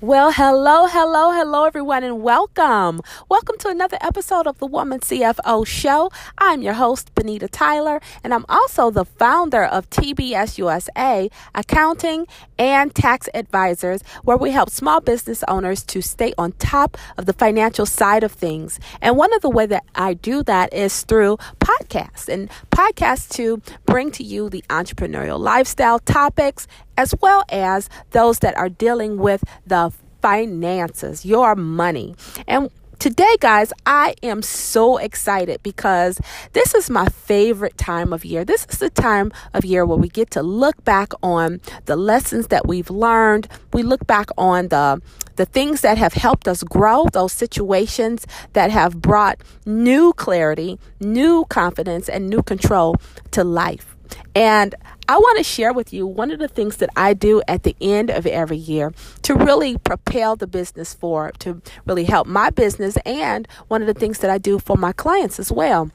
Well, hello, hello, hello, everyone, and welcome. Welcome to another episode of the Woman CFO Show. I'm your host, Benita Tyler, and I'm also the founder of TBS USA Accounting and Tax Advisors, where we help small business owners to stay on top of the financial side of things. And one of the way that I do that is through podcasts and podcasts to bring to you the entrepreneurial lifestyle topics as well as those that are dealing with the finances, your money. And Today, guys, I am so excited because this is my favorite time of year. This is the time of year where we get to look back on the lessons that we've learned. We look back on the the things that have helped us grow, those situations that have brought new clarity, new confidence, and new control to life. And I want to share with you one of the things that I do at the end of every year to really propel the business forward, to really help my business, and one of the things that I do for my clients as well.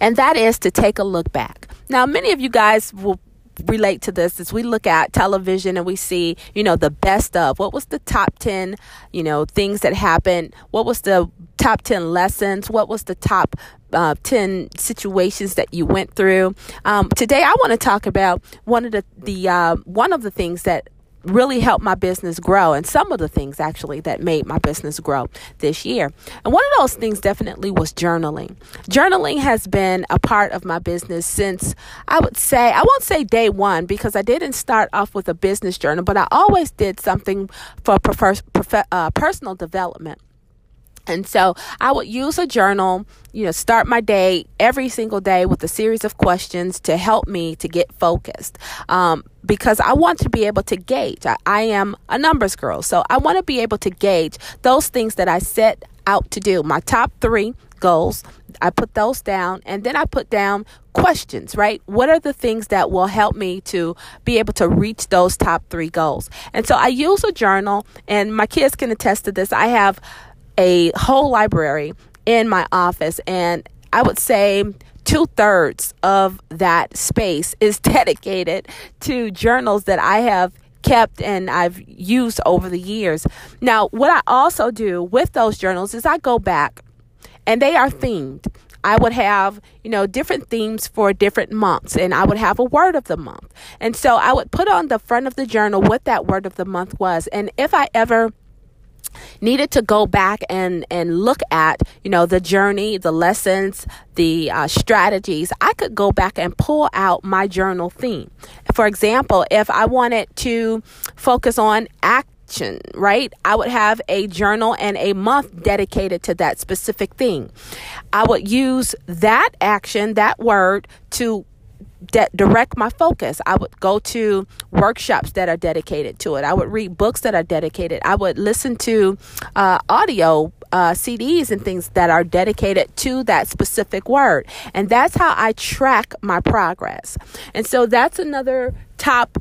And that is to take a look back. Now, many of you guys will relate to this as we look at television and we see, you know, the best of what was the top 10, you know, things that happened, what was the top 10 lessons, what was the top uh, 10 situations that you went through. Um, today I want to talk about one of the, the uh, one of the things that really helped my business grow and some of the things actually that made my business grow this year. And one of those things definitely was journaling. Journaling has been a part of my business since I would say, I won't say day one because I didn't start off with a business journal, but I always did something for prefer, prefer, uh, personal development. And so I would use a journal, you know, start my day every single day with a series of questions to help me to get focused. Um, because I want to be able to gauge. I, I am a numbers girl. So I want to be able to gauge those things that I set out to do. My top three goals, I put those down and then I put down questions, right? What are the things that will help me to be able to reach those top three goals? And so I use a journal and my kids can attest to this. I have a whole library in my office, and I would say two thirds of that space is dedicated to journals that I have kept and I've used over the years. Now, what I also do with those journals is I go back and they are themed. I would have, you know, different themes for different months, and I would have a word of the month. And so I would put on the front of the journal what that word of the month was. And if I ever needed to go back and and look at you know the journey the lessons the uh, strategies. I could go back and pull out my journal theme. For example if i wanted to focus on action right i would have a journal and a month dedicated to that specific thing. I would use that action that word to de- direct my focus. I would go to workshops that are dedicated to it. I would read books that are dedicated. I would listen to uh, audio uh, CDs and things that are dedicated to that specific word. And that's how I track my progress. And so that's another top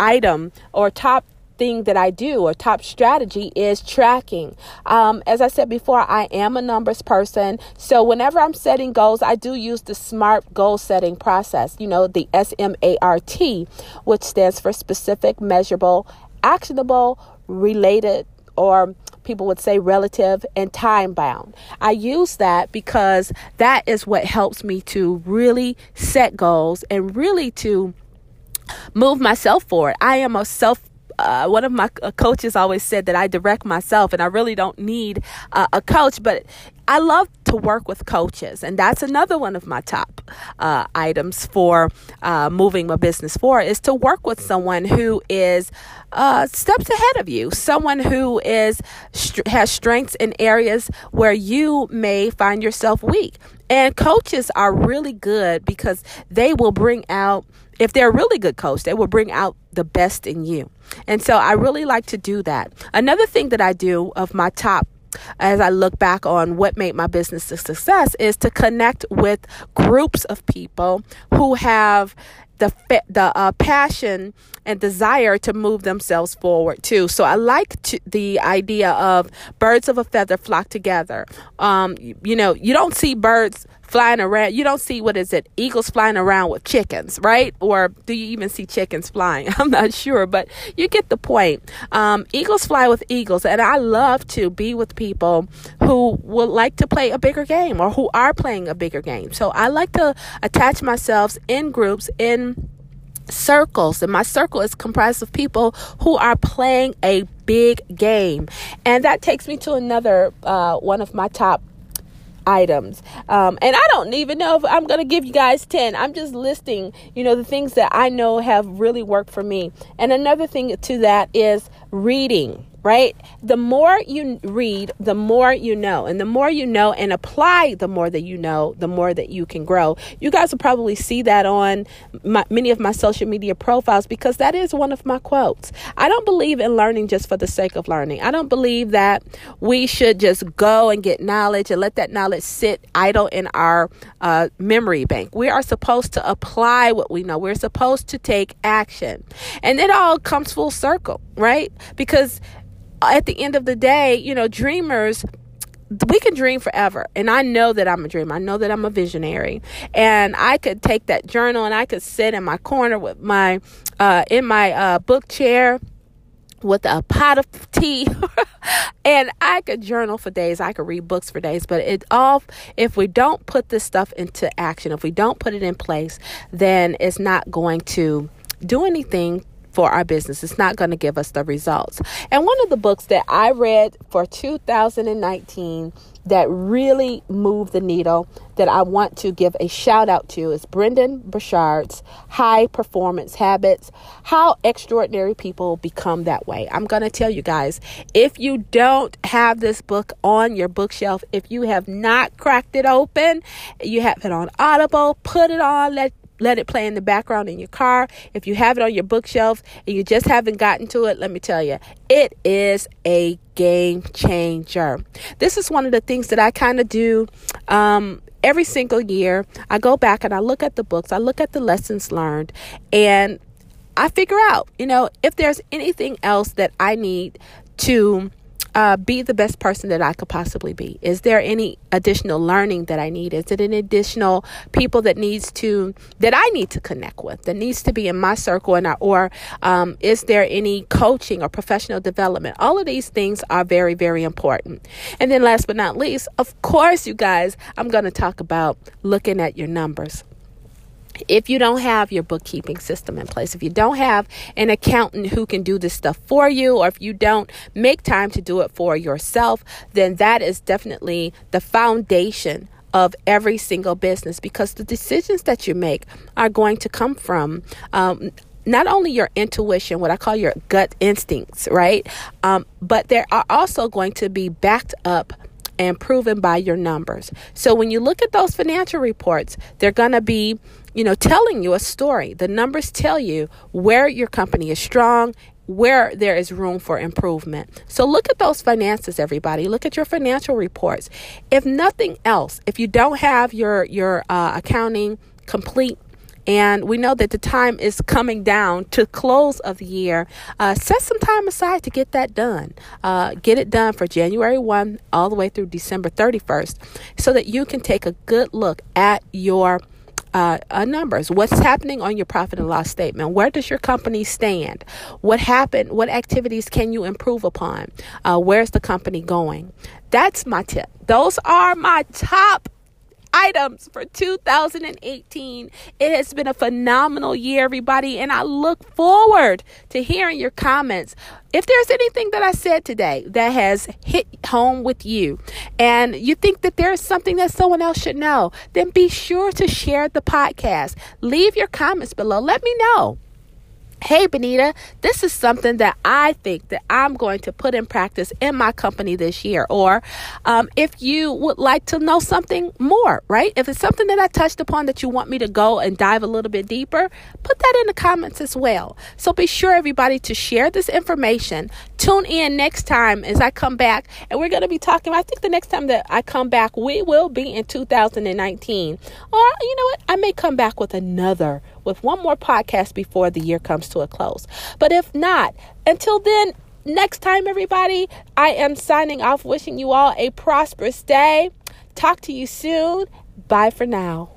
item or top thing that I do or top strategy is tracking. Um, as I said before, I am a numbers person. So whenever I'm setting goals, I do use the SMART goal setting process, you know, the S M A R T, which stands for specific, measurable, actionable, related, or people would say relative and time bound. I use that because that is what helps me to really set goals and really to move myself forward. I am a self uh, one of my coaches always said that I direct myself and I really don't need uh, a coach, but I love to work with coaches, and that's another one of my top uh, items for uh, moving my business forward is to work with someone who is uh, steps ahead of you, someone who is has strengths in areas where you may find yourself weak. And coaches are really good because they will bring out if they're a really good coach, they will bring out the best in you. And so I really like to do that. Another thing that I do of my top as I look back on what made my business a success is to connect with groups of people who have the the uh, passion and desire to move themselves forward too. So I like to, the idea of birds of a feather flock together. Um, you, you know, you don't see birds flying around. You don't see what is it, eagles flying around with chickens, right? Or do you even see chickens flying? I'm not sure, but you get the point. Um, eagles fly with eagles, and I love to be with people who would like to play a bigger game or who are playing a bigger game. So I like to attach myself in groups in circles and my circle is comprised of people who are playing a big game and that takes me to another uh, one of my top items. Um, and I don't even know if I'm to give you guys 10. I'm just listing, you know, the things that I know have really worked for me. And another thing to that is reading right? The more you read, the more you know. And the more you know and apply, the more that you know, the more that you can grow. You guys will probably see that on my, many of my social media profiles because that is one of my quotes. I don't believe in learning just for the sake of learning. I don't believe that we should just go and get knowledge and let that knowledge sit idle in our uh, memory bank. We are supposed to apply what we know, we're supposed to take action. And it all comes full circle, right? Because at the end of the day, you know, dreamers we can dream forever. And I know that I'm a dreamer. I know that I'm a visionary. And I could take that journal and I could sit in my corner with my uh in my uh book chair with a pot of tea and I could journal for days. I could read books for days, but it all if we don't put this stuff into action, if we don't put it in place, then it's not going to do anything for our business. It's not going to give us the results. And one of the books that I read for 2019 that really moved the needle that I want to give a shout out to is Brendon Burchard's High Performance Habits How Extraordinary People Become That Way. I'm going to tell you guys if you don't have this book on your bookshelf, if you have not cracked it open, you have it on Audible, put it on, let let it play in the background in your car. If you have it on your bookshelf and you just haven't gotten to it, let me tell you, it is a game changer. This is one of the things that I kind of do um, every single year. I go back and I look at the books, I look at the lessons learned, and I figure out, you know, if there's anything else that I need to uh, be the best person that I could possibly be? Is there any additional learning that I need? Is it an additional people that needs to that I need to connect with that needs to be in my circle and or um, is there any coaching or professional development? All of these things are very very important. And then last but not least, of course, you guys, I'm going to talk about looking at your numbers if you don't have your bookkeeping system in place, if you don't have an accountant who can do this stuff for you, or if you don't make time to do it for yourself, then that is definitely the foundation of every single business because the decisions that you make are going to come from um, not only your intuition, what I call your gut instincts, right? Um, but they are also going to be backed up and proven by your numbers. So when you look at those financial reports, they're going to be, you know, telling you a story. The numbers tell you where your company is strong where there is room for improvement. So look at those finances everybody. Look at your financial reports. If nothing else, if you don't have your your uh, accounting complete and we know that the time is coming down to close of the year. Uh, set some time aside to get that done. Uh, get it done for January 1 all the way through December 31st so that you can take a good look at your uh, uh, numbers. What's happening on your profit and loss statement? Where does your company stand? What happened? What activities can you improve upon? Uh, where's the company going? That's my tip. Those are my top items for 2018. It has been a phenomenal year, everybody, and I look forward to hearing your comments. If there's anything that I said today that has hit home with you and you think that there's something that someone else should know, then be sure to share the podcast. Leave your comments below. Let me know hey benita this is something that i think that i'm going to put in practice in my company this year. Or um, if you would like to know something more right? If it's something that i touched upon that you want me to go and dive a little bit deeper put that in the comments as well. So be sure everybody to share this information. Tune in next time as i come back. And we're going to be talking i think the next time that i come back we will be in 2019 or you know what? I may come back with another with one more podcast before the year comes to a close. But if not, until then, next time, everybody, I am signing off, wishing you all a prosperous day. Talk to you soon. Bye for now.